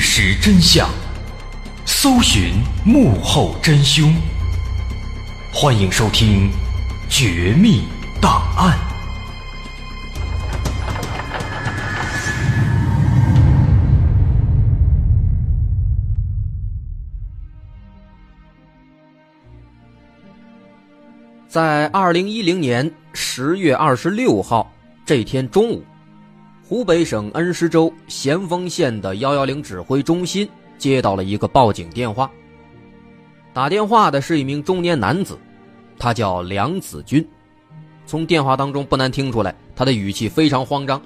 事实真相，搜寻幕后真凶。欢迎收听《绝密档案》。在二零一零年十月二十六号这天中午，湖北省恩施州咸丰县的幺幺零指挥中心接到了一个报警电话。打电话的是一名中年男子，他叫梁子军。从电话当中不难听出来，他的语气非常慌张。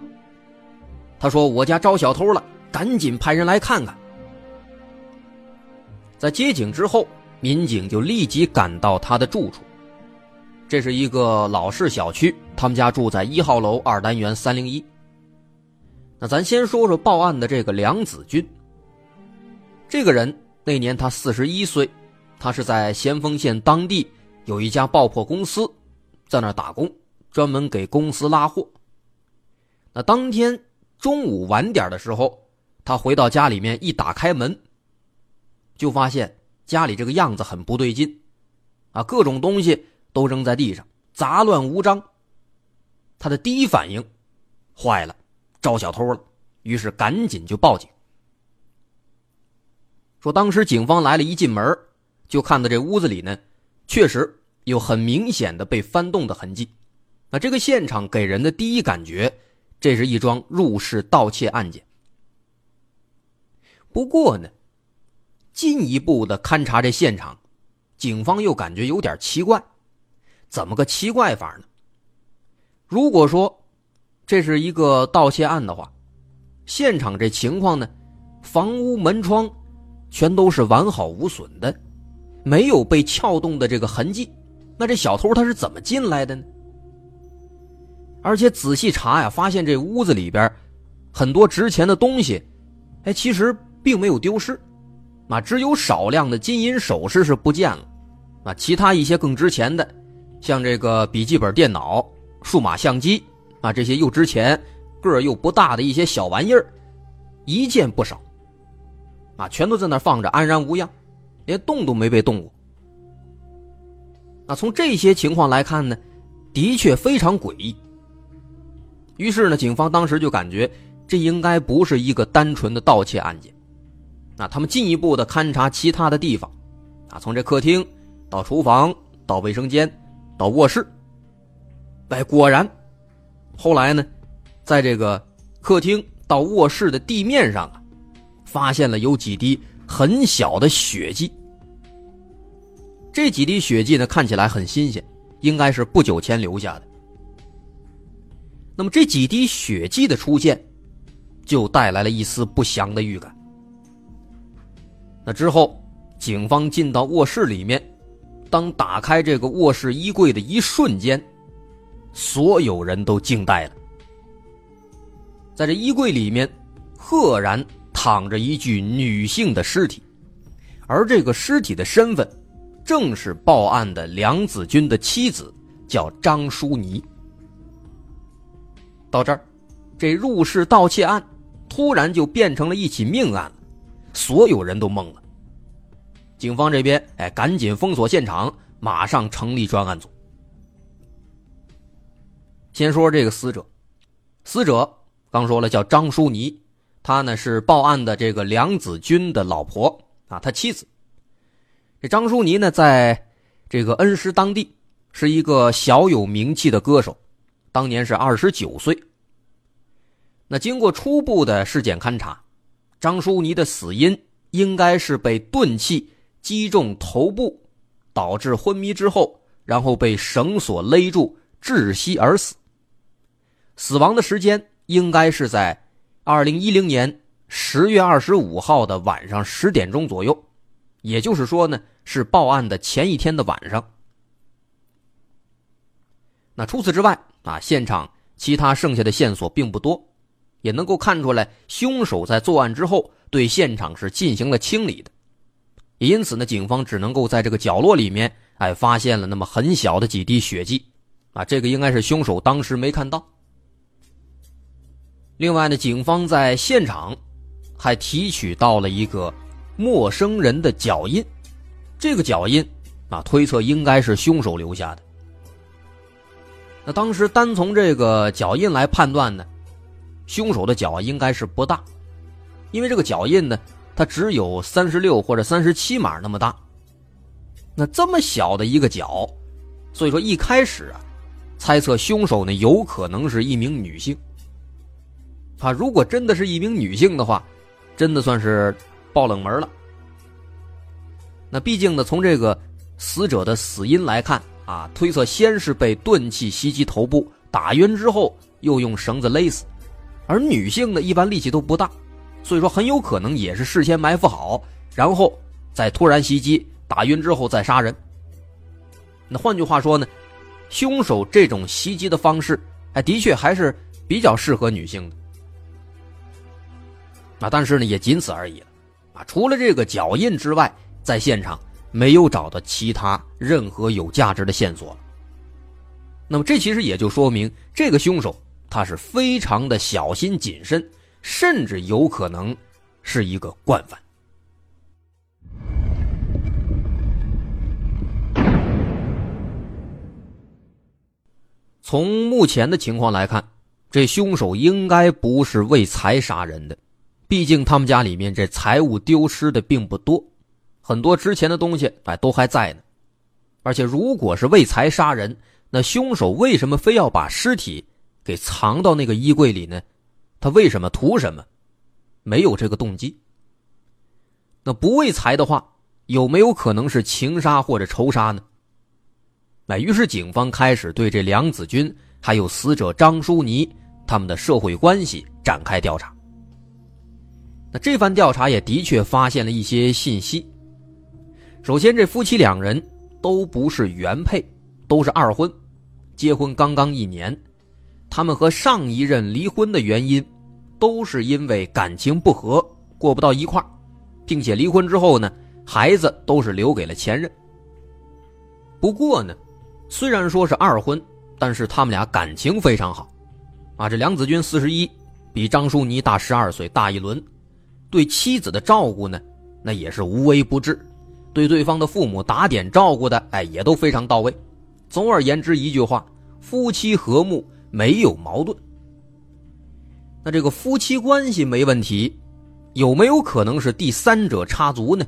他说：“我家招小偷了，赶紧派人来看看。”在接警之后，民警就立即赶到他的住处。这是一个老式小区，他们家住在一号楼二单元三零一。那咱先说说报案的这个梁子军。这个人那年他四十一岁，他是在咸丰县当地有一家爆破公司，在那打工，专门给公司拉货。那当天中午晚点的时候，他回到家里面一打开门，就发现家里这个样子很不对劲，啊，各种东西。都扔在地上，杂乱无章。他的第一反应，坏了，招小偷了，于是赶紧就报警。说当时警方来了，一进门就看到这屋子里呢，确实有很明显的被翻动的痕迹。那这个现场给人的第一感觉，这是一桩入室盗窃案件。不过呢，进一步的勘察这现场，警方又感觉有点奇怪。怎么个奇怪法呢？如果说这是一个盗窃案的话，现场这情况呢，房屋门窗全都是完好无损的，没有被撬动的这个痕迹，那这小偷他是怎么进来的呢？而且仔细查呀，发现这屋子里边很多值钱的东西，哎，其实并没有丢失，啊，只有少量的金银首饰是不见了，啊，其他一些更值钱的。像这个笔记本电脑、数码相机啊，这些又值钱、个儿又不大的一些小玩意儿，一件不少，啊，全都在那放着，安然无恙，连动都没被动过。那从这些情况来看呢，的确非常诡异。于是呢，警方当时就感觉这应该不是一个单纯的盗窃案件。那他们进一步的勘察其他的地方，啊，从这客厅到厨房到卫生间。到卧室，哎，果然，后来呢，在这个客厅到卧室的地面上啊，发现了有几滴很小的血迹。这几滴血迹呢，看起来很新鲜，应该是不久前留下的。那么这几滴血迹的出现，就带来了一丝不祥的预感。那之后，警方进到卧室里面。当打开这个卧室衣柜的一瞬间，所有人都惊呆了。在这衣柜里面，赫然躺着一具女性的尸体，而这个尸体的身份，正是报案的梁子军的妻子，叫张淑妮。到这儿，这入室盗窃案突然就变成了一起命案了，所有人都懵了。警方这边，哎，赶紧封锁现场，马上成立专案组。先说这个死者，死者刚说了叫张淑妮，她呢是报案的这个梁子军的老婆啊，他妻子。这张淑妮呢，在这个恩施当地是一个小有名气的歌手，当年是二十九岁。那经过初步的尸检勘查，张淑妮的死因应该是被钝器。击中头部，导致昏迷之后，然后被绳索勒住窒息而死。死亡的时间应该是在二零一零年十月二十五号的晚上十点钟左右，也就是说呢，是报案的前一天的晚上。那除此之外啊，现场其他剩下的线索并不多，也能够看出来，凶手在作案之后对现场是进行了清理的。因此呢，警方只能够在这个角落里面，哎，发现了那么很小的几滴血迹，啊，这个应该是凶手当时没看到。另外呢，警方在现场还提取到了一个陌生人的脚印，这个脚印啊，推测应该是凶手留下的。那当时单从这个脚印来判断呢，凶手的脚应该是不大，因为这个脚印呢，它只有三十六或者三十七码那么大。那这么小的一个脚，所以说一开始啊，猜测凶手呢有可能是一名女性。啊，如果真的是一名女性的话，真的算是爆冷门了。那毕竟呢，从这个死者的死因来看。啊，推测先是被钝器袭击头部打晕之后，又用绳子勒死。而女性呢，一般力气都不大，所以说很有可能也是事先埋伏好，然后再突然袭击打晕之后再杀人。那换句话说呢，凶手这种袭击的方式，哎，的确还是比较适合女性的。啊，但是呢，也仅此而已了。啊，除了这个脚印之外，在现场。没有找到其他任何有价值的线索。那么这其实也就说明，这个凶手他是非常的小心谨慎，甚至有可能是一个惯犯。从目前的情况来看，这凶手应该不是为财杀人的，毕竟他们家里面这财物丢失的并不多。很多值钱的东西哎都还在呢，而且如果是为财杀人，那凶手为什么非要把尸体给藏到那个衣柜里呢？他为什么图什么？没有这个动机。那不为财的话，有没有可能是情杀或者仇杀呢？那于是警方开始对这梁子军还有死者张淑妮他们的社会关系展开调查。那这番调查也的确发现了一些信息。首先，这夫妻两人都不是原配，都是二婚，结婚刚刚一年。他们和上一任离婚的原因，都是因为感情不和，过不到一块，并且离婚之后呢，孩子都是留给了前任。不过呢，虽然说是二婚，但是他们俩感情非常好。啊，这梁子军四十一，比张淑妮大十二岁，大一轮，对妻子的照顾呢，那也是无微不至。对对方的父母打点照顾的，哎，也都非常到位。总而言之，一句话，夫妻和睦，没有矛盾。那这个夫妻关系没问题，有没有可能是第三者插足呢？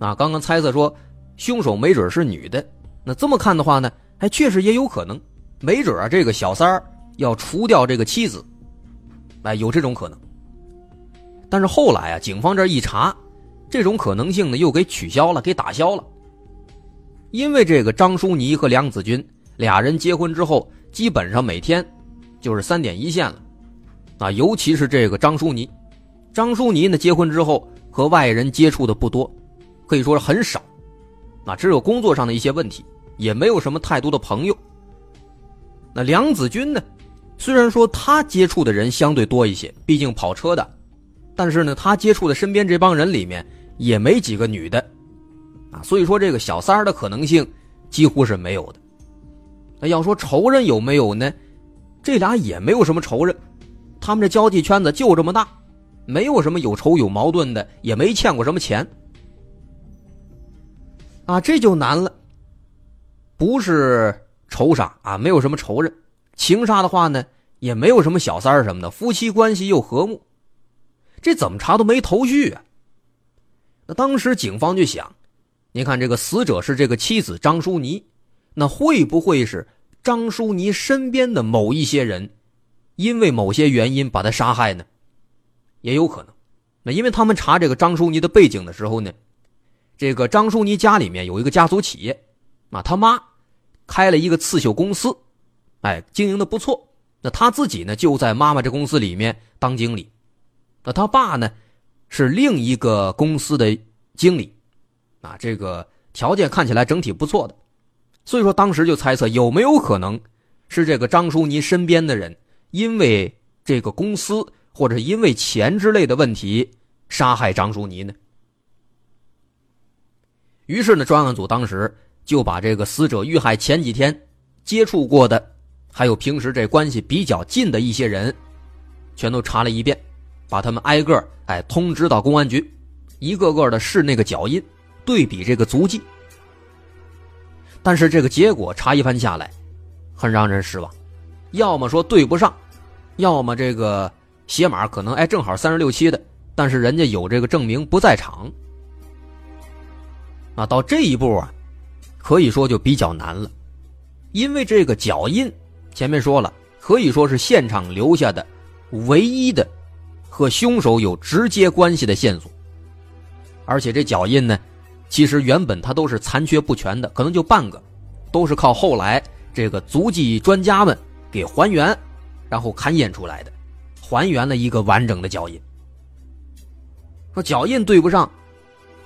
啊，刚刚猜测说凶手没准是女的，那这么看的话呢，还确实也有可能，没准啊，这个小三儿要除掉这个妻子，哎，有这种可能。但是后来啊，警方这一查。这种可能性呢，又给取消了，给打消了。因为这个张淑妮和梁子军俩人结婚之后，基本上每天就是三点一线了，啊，尤其是这个张淑妮，张淑妮呢结婚之后和外人接触的不多，可以说是很少，啊，只有工作上的一些问题，也没有什么太多的朋友。那梁子军呢，虽然说他接触的人相对多一些，毕竟跑车的，但是呢，他接触的身边这帮人里面。也没几个女的，啊，所以说这个小三儿的可能性几乎是没有的。那要说仇人有没有呢？这俩也没有什么仇人，他们这交际圈子就这么大，没有什么有仇有矛盾的，也没欠过什么钱。啊，这就难了。不是仇杀啊，没有什么仇人；情杀的话呢，也没有什么小三儿什么的，夫妻关系又和睦，这怎么查都没头绪啊。那当时警方就想，您看这个死者是这个妻子张淑妮，那会不会是张淑妮身边的某一些人，因为某些原因把她杀害呢？也有可能。那因为他们查这个张淑妮的背景的时候呢，这个张淑妮家里面有一个家族企业，啊，他妈开了一个刺绣公司，哎，经营的不错。那他自己呢就在妈妈这公司里面当经理，那他爸呢？是另一个公司的经理，啊，这个条件看起来整体不错的，所以说当时就猜测有没有可能是这个张淑妮身边的人因为这个公司或者因为钱之类的问题杀害张淑妮呢？于是呢，专案组当时就把这个死者遇害前几天接触过的，还有平时这关系比较近的一些人，全都查了一遍。把他们挨个哎通知到公安局，一个个的试那个脚印，对比这个足迹。但是这个结果查一番下来，很让人失望，要么说对不上，要么这个鞋码可能哎正好三十六七的，但是人家有这个证明不在场。啊，到这一步啊，可以说就比较难了，因为这个脚印前面说了，可以说是现场留下的唯一的和凶手有直接关系的线索。而且这脚印呢，其实原本它都是残缺不全的，可能就半个，都是靠后来这个足迹专家们给还原，然后勘验出来的，还原了一个完整的脚印。说脚印对不上。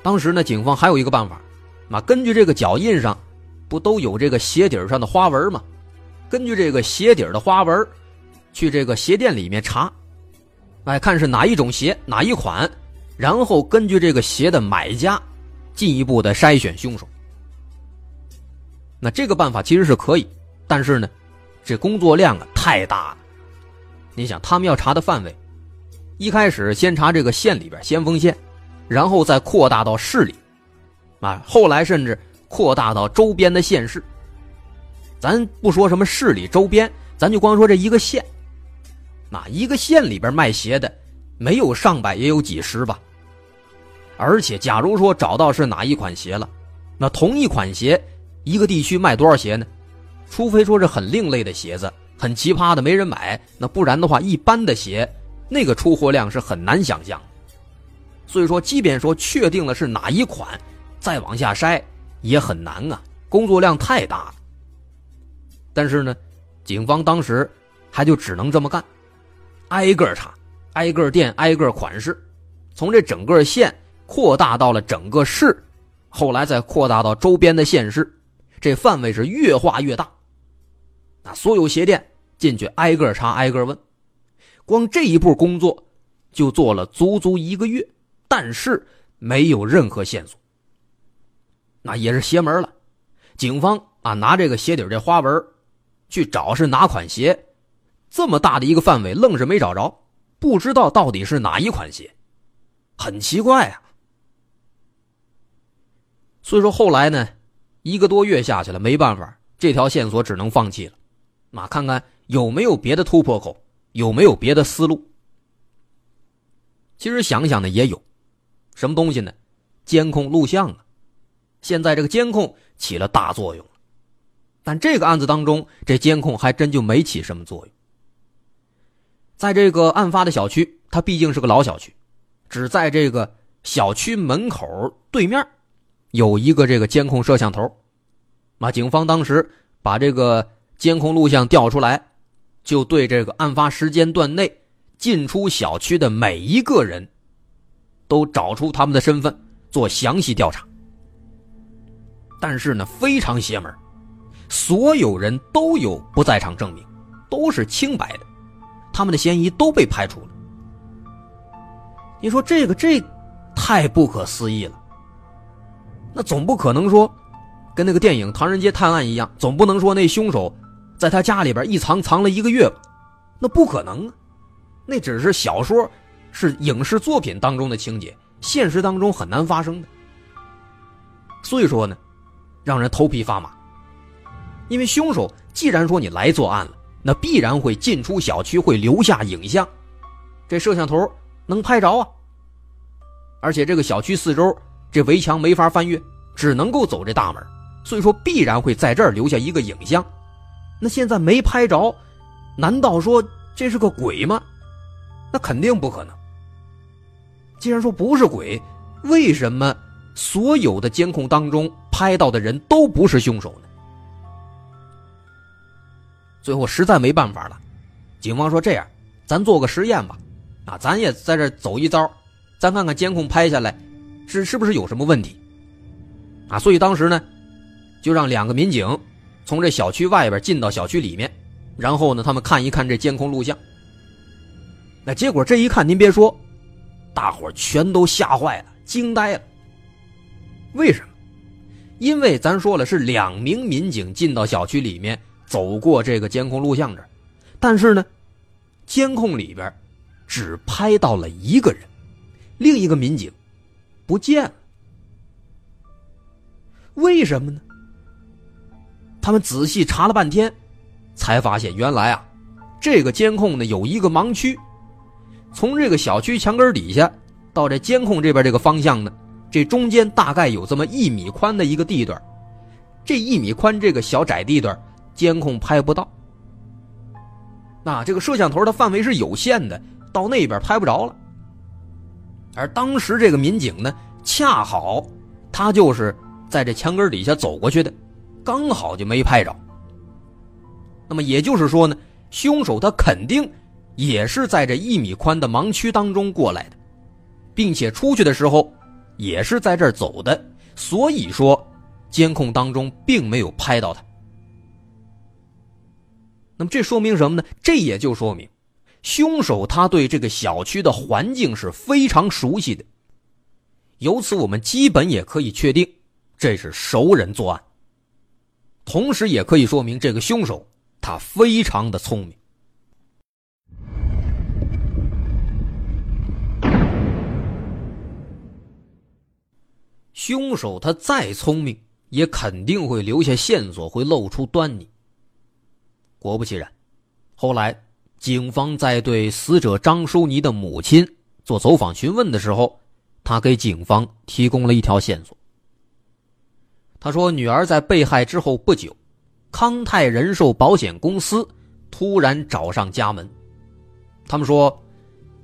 当时呢，警方还有一个办法，啊，根据这个脚印上，不都有这个鞋底上的花纹吗？根据这个鞋底的花纹，去这个鞋店里面查，哎，看是哪一种鞋，哪一款，然后根据这个鞋的买家，进一步的筛选凶手。那这个办法其实是可以，但是呢，这工作量啊太大了。你想，他们要查的范围，一开始先查这个县里边，先锋县。然后再扩大到市里，啊，后来甚至扩大到周边的县市。咱不说什么市里周边，咱就光说这一个县，啊一个县里边卖鞋的，没有上百也有几十吧。而且，假如说找到是哪一款鞋了，那同一款鞋，一个地区卖多少鞋呢？除非说是很另类的鞋子，很奇葩的没人买，那不然的话，一般的鞋，那个出货量是很难想象。所以说，即便说确定了是哪一款，再往下筛也很难啊，工作量太大了。但是呢，警方当时还就只能这么干，挨个查，挨个店，挨个款式，从这整个县扩大到了整个市，后来再扩大到周边的县市，这范围是越画越大。那所有鞋店进去挨个查，挨个问，光这一步工作就做了足足一个月。但是没有任何线索，那也是邪门了。警方啊，拿这个鞋底这花纹去找是哪款鞋，这么大的一个范围，愣是没找着，不知道到底是哪一款鞋，很奇怪啊。所以说后来呢，一个多月下去了，没办法，这条线索只能放弃了。那看看有没有别的突破口，有没有别的思路。其实想想呢，也有。什么东西呢？监控录像啊！现在这个监控起了大作用了，但这个案子当中，这监控还真就没起什么作用。在这个案发的小区，它毕竟是个老小区，只在这个小区门口对面有一个这个监控摄像头。那警方当时把这个监控录像调出来，就对这个案发时间段内进出小区的每一个人。都找出他们的身份，做详细调查。但是呢，非常邪门，所有人都有不在场证明，都是清白的，他们的嫌疑都被排除了。你说这个这，太不可思议了。那总不可能说，跟那个电影《唐人街探案》一样，总不能说那凶手在他家里边一藏藏了一个月吧？那不可能啊，那只是小说。是影视作品当中的情节，现实当中很难发生的。所以说呢，让人头皮发麻。因为凶手既然说你来作案了，那必然会进出小区，会留下影像，这摄像头能拍着啊。而且这个小区四周这围墙没法翻越，只能够走这大门，所以说必然会在这儿留下一个影像。那现在没拍着，难道说这是个鬼吗？那肯定不可能。既然说不是鬼，为什么所有的监控当中拍到的人都不是凶手呢？最后实在没办法了，警方说：“这样，咱做个实验吧，啊，咱也在这走一遭，咱看看监控拍下来是是不是有什么问题。”啊，所以当时呢，就让两个民警从这小区外边进到小区里面，然后呢，他们看一看这监控录像。那结果这一看，您别说。大伙全都吓坏了，惊呆了。为什么？因为咱说了是两名民警进到小区里面，走过这个监控录像这儿，但是呢，监控里边只拍到了一个人，另一个民警不见了。为什么呢？他们仔细查了半天，才发现原来啊，这个监控呢有一个盲区，从这个小区墙根底下到这监控这边这个方向呢，这中间大概有这么一米宽的一个地段，这一米宽这个小窄地段，监控拍不到。那这个摄像头的范围是有限的，到那边拍不着了。而当时这个民警呢，恰好他就是在这墙根底下走过去的。刚好就没拍着。那么也就是说呢，凶手他肯定也是在这一米宽的盲区当中过来的，并且出去的时候也是在这儿走的，所以说监控当中并没有拍到他。那么这说明什么呢？这也就说明，凶手他对这个小区的环境是非常熟悉的。由此我们基本也可以确定，这是熟人作案。同时，也可以说明这个凶手他非常的聪明。凶手他再聪明，也肯定会留下线索，会露出端倪。果不其然，后来警方在对死者张淑妮的母亲做走访询问的时候，他给警方提供了一条线索。他说：“女儿在被害之后不久，康泰人寿保险公司突然找上家门。他们说，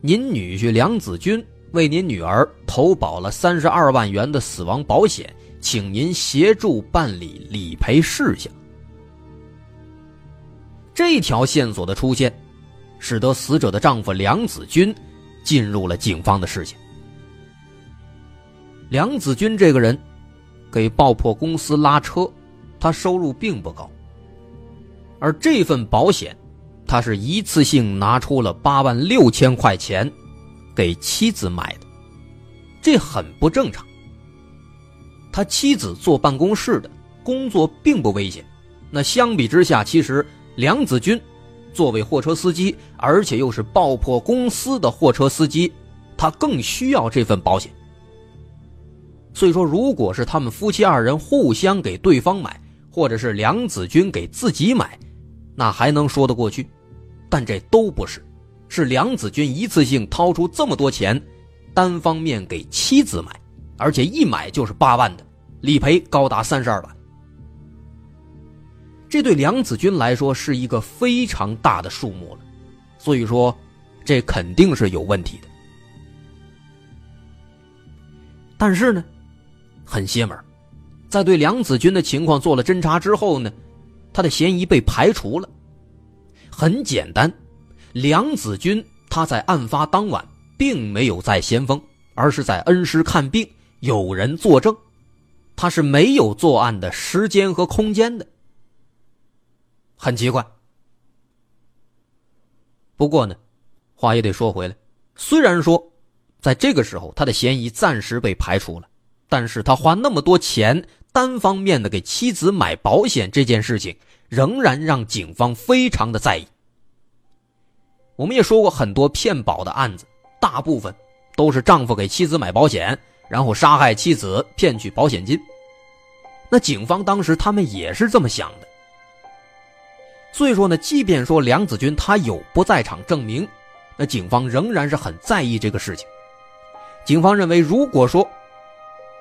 您女婿梁子军为您女儿投保了三十二万元的死亡保险，请您协助办理理赔事项。这条线索的出现，使得死者的丈夫梁子军进入了警方的视线。梁子军这个人。”给爆破公司拉车，他收入并不高。而这份保险，他是一次性拿出了八万六千块钱，给妻子买的，这很不正常。他妻子坐办公室的工作并不危险，那相比之下，其实梁子军作为货车司机，而且又是爆破公司的货车司机，他更需要这份保险。所以说，如果是他们夫妻二人互相给对方买，或者是梁子军给自己买，那还能说得过去。但这都不是，是梁子军一次性掏出这么多钱，单方面给妻子买，而且一买就是八万的，理赔高达三十二万。这对梁子军来说是一个非常大的数目了，所以说，这肯定是有问题的。但是呢？很邪门，在对梁子军的情况做了侦查之后呢，他的嫌疑被排除了。很简单，梁子军他在案发当晚并没有在先锋，而是在恩施看病，有人作证，他是没有作案的时间和空间的。很奇怪。不过呢，话也得说回来，虽然说在这个时候他的嫌疑暂时被排除了。但是他花那么多钱单方面的给妻子买保险这件事情，仍然让警方非常的在意。我们也说过很多骗保的案子，大部分都是丈夫给妻子买保险，然后杀害妻子骗取保险金。那警方当时他们也是这么想的。所以说呢，即便说梁子军他有不在场证明，那警方仍然是很在意这个事情。警方认为，如果说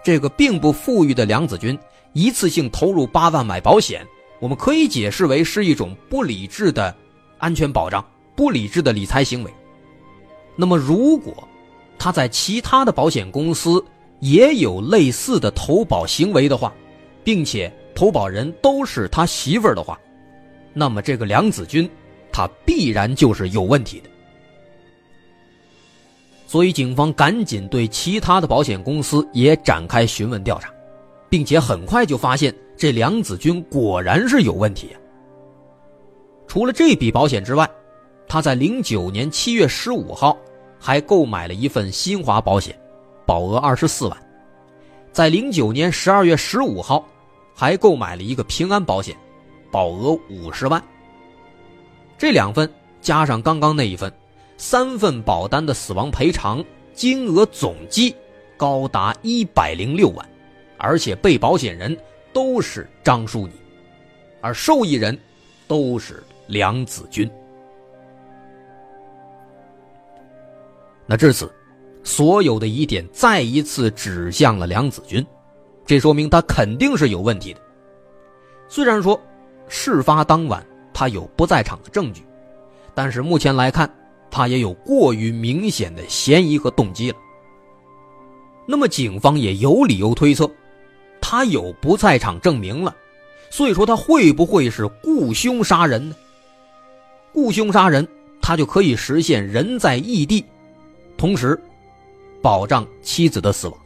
这个并不富裕的梁子军一次性投入八万买保险，我们可以解释为是一种不理智的安全保障、不理智的理财行为。那么，如果他在其他的保险公司也有类似的投保行为的话，并且投保人都是他媳妇儿的话，那么这个梁子军他必然就是有问题的。所以，警方赶紧对其他的保险公司也展开询问调查，并且很快就发现这梁子军果然是有问题。除了这笔保险之外，他在零九年七月十五号还购买了一份新华保险，保额二十四万；在零九年十二月十五号还购买了一个平安保险，保额五十万。这两份加上刚刚那一份。三份保单的死亡赔偿金额总计高达一百零六万，而且被保险人都是张淑妮，而受益人都是梁子军。那至此，所有的疑点再一次指向了梁子军，这说明他肯定是有问题的。虽然说事发当晚他有不在场的证据，但是目前来看，他也有过于明显的嫌疑和动机了。那么警方也有理由推测，他有不在场证明了，所以说他会不会是雇凶杀人呢？雇凶杀人，他就可以实现人在异地。同时，保障妻子的死亡。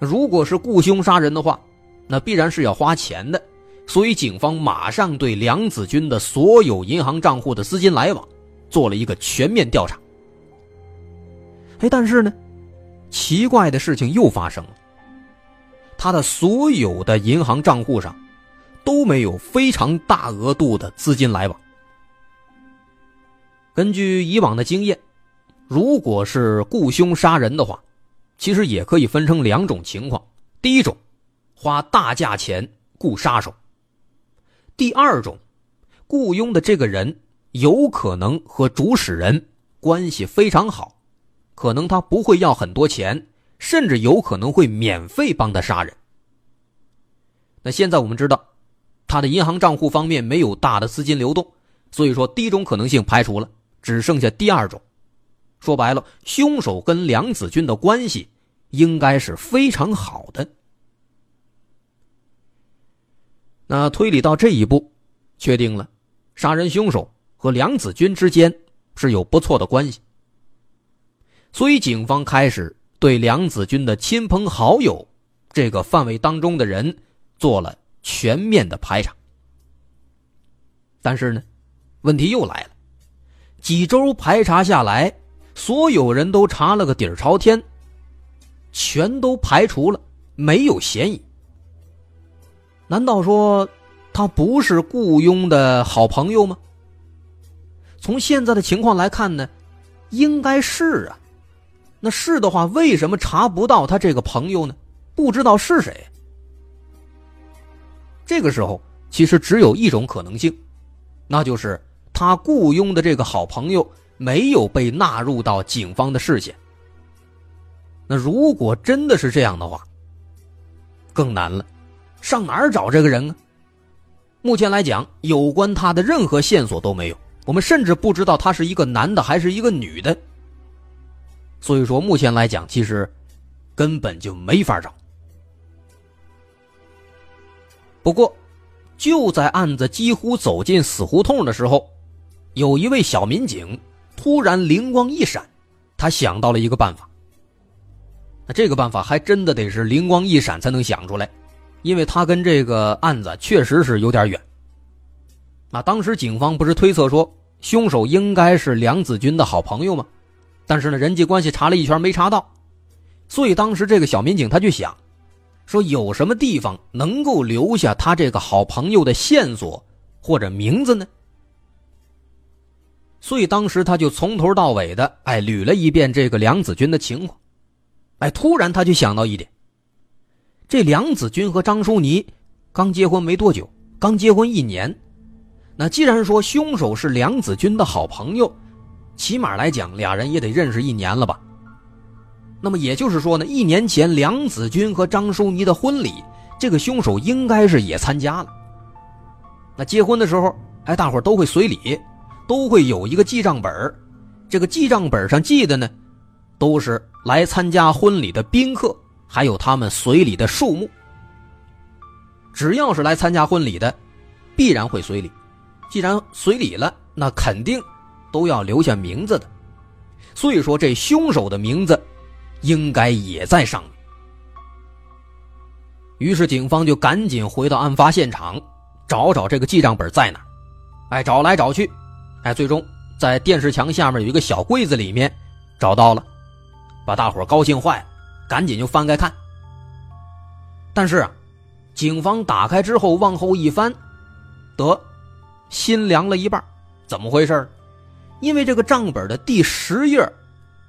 如果是雇凶杀人的话，那必然是要花钱的，所以警方马上对梁子军的所有银行账户的资金来往做了一个全面调查。哎，但是呢，奇怪的事情又发生了，他的所有的银行账户上都没有非常大额度的资金来往。根据以往的经验，如果是雇凶杀人的话，其实也可以分成两种情况：第一种，花大价钱雇杀手；第二种，雇佣的这个人有可能和主使人关系非常好，可能他不会要很多钱，甚至有可能会免费帮他杀人。那现在我们知道，他的银行账户方面没有大的资金流动，所以说第一种可能性排除了。只剩下第二种，说白了，凶手跟梁子军的关系应该是非常好的。那推理到这一步，确定了杀人凶手和梁子军之间是有不错的关系，所以警方开始对梁子军的亲朋好友这个范围当中的人做了全面的排查。但是呢，问题又来了。几周排查下来，所有人都查了个底儿朝天，全都排除了，没有嫌疑。难道说他不是雇佣的好朋友吗？从现在的情况来看呢，应该是啊。那是的话，为什么查不到他这个朋友呢？不知道是谁。这个时候，其实只有一种可能性，那就是。他雇佣的这个好朋友没有被纳入到警方的视线。那如果真的是这样的话，更难了，上哪儿找这个人啊？目前来讲，有关他的任何线索都没有，我们甚至不知道他是一个男的还是一个女的。所以说，目前来讲，其实根本就没法找。不过，就在案子几乎走进死胡同的时候。有一位小民警突然灵光一闪，他想到了一个办法。那这个办法还真的得是灵光一闪才能想出来，因为他跟这个案子确实是有点远。那当时警方不是推测说凶手应该是梁子军的好朋友吗？但是呢，人际关系查了一圈没查到，所以当时这个小民警他就想，说有什么地方能够留下他这个好朋友的线索或者名字呢？所以当时他就从头到尾的哎捋了一遍这个梁子军的情况，哎，突然他就想到一点：这梁子军和张淑妮刚结婚没多久，刚结婚一年。那既然说凶手是梁子军的好朋友，起码来讲俩人也得认识一年了吧？那么也就是说呢，一年前梁子军和张淑妮的婚礼，这个凶手应该是也参加了。那结婚的时候，哎，大伙都会随礼。都会有一个记账本这个记账本上记的呢，都是来参加婚礼的宾客，还有他们随礼的数目。只要是来参加婚礼的，必然会随礼。既然随礼了，那肯定都要留下名字的。所以说，这凶手的名字应该也在上面。于是，警方就赶紧回到案发现场，找找这个记账本在哪哎，找来找去。哎，最终在电视墙下面有一个小柜子里面找到了，把大伙高兴坏了，赶紧就翻开看。但是啊，警方打开之后往后一翻，得心凉了一半。怎么回事？因为这个账本的第十页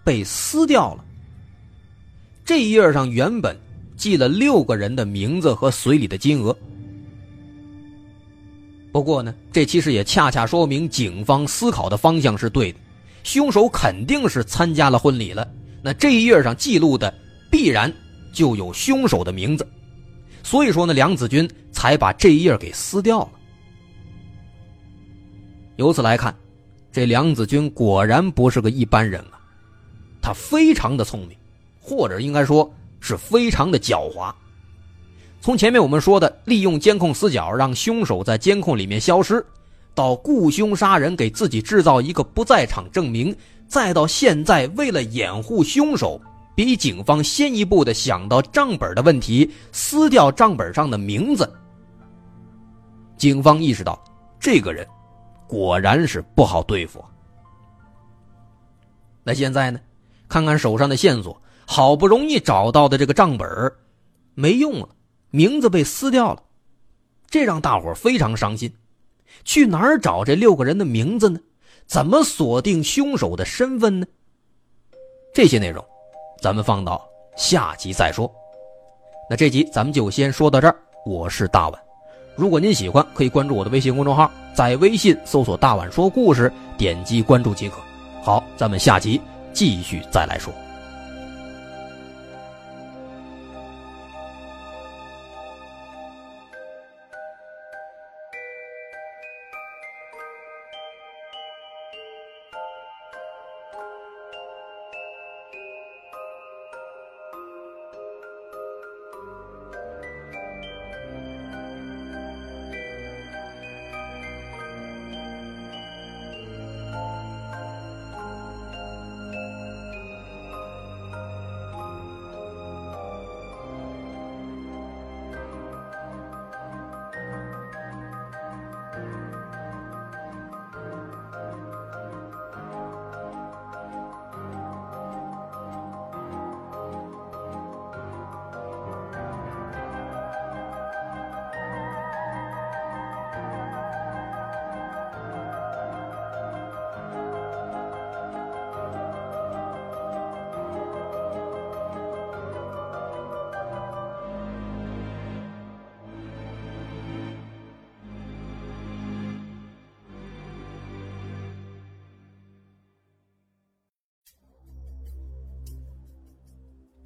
被撕掉了。这一页上原本记了六个人的名字和随礼的金额。不过呢，这其实也恰恰说明警方思考的方向是对的，凶手肯定是参加了婚礼了。那这一页上记录的必然就有凶手的名字，所以说呢，梁子军才把这一页给撕掉了。由此来看，这梁子军果然不是个一般人啊，他非常的聪明，或者应该说是非常的狡猾。从前面我们说的利用监控死角让凶手在监控里面消失，到雇凶杀人给自己制造一个不在场证明，再到现在为了掩护凶手，比警方先一步的想到账本的问题，撕掉账本上的名字。警方意识到这个人果然是不好对付。那现在呢？看看手上的线索，好不容易找到的这个账本没用了。名字被撕掉了，这让大伙非常伤心。去哪儿找这六个人的名字呢？怎么锁定凶手的身份呢？这些内容，咱们放到下集再说。那这集咱们就先说到这儿。我是大碗，如果您喜欢，可以关注我的微信公众号，在微信搜索“大碗说故事”，点击关注即可。好，咱们下集继续再来说。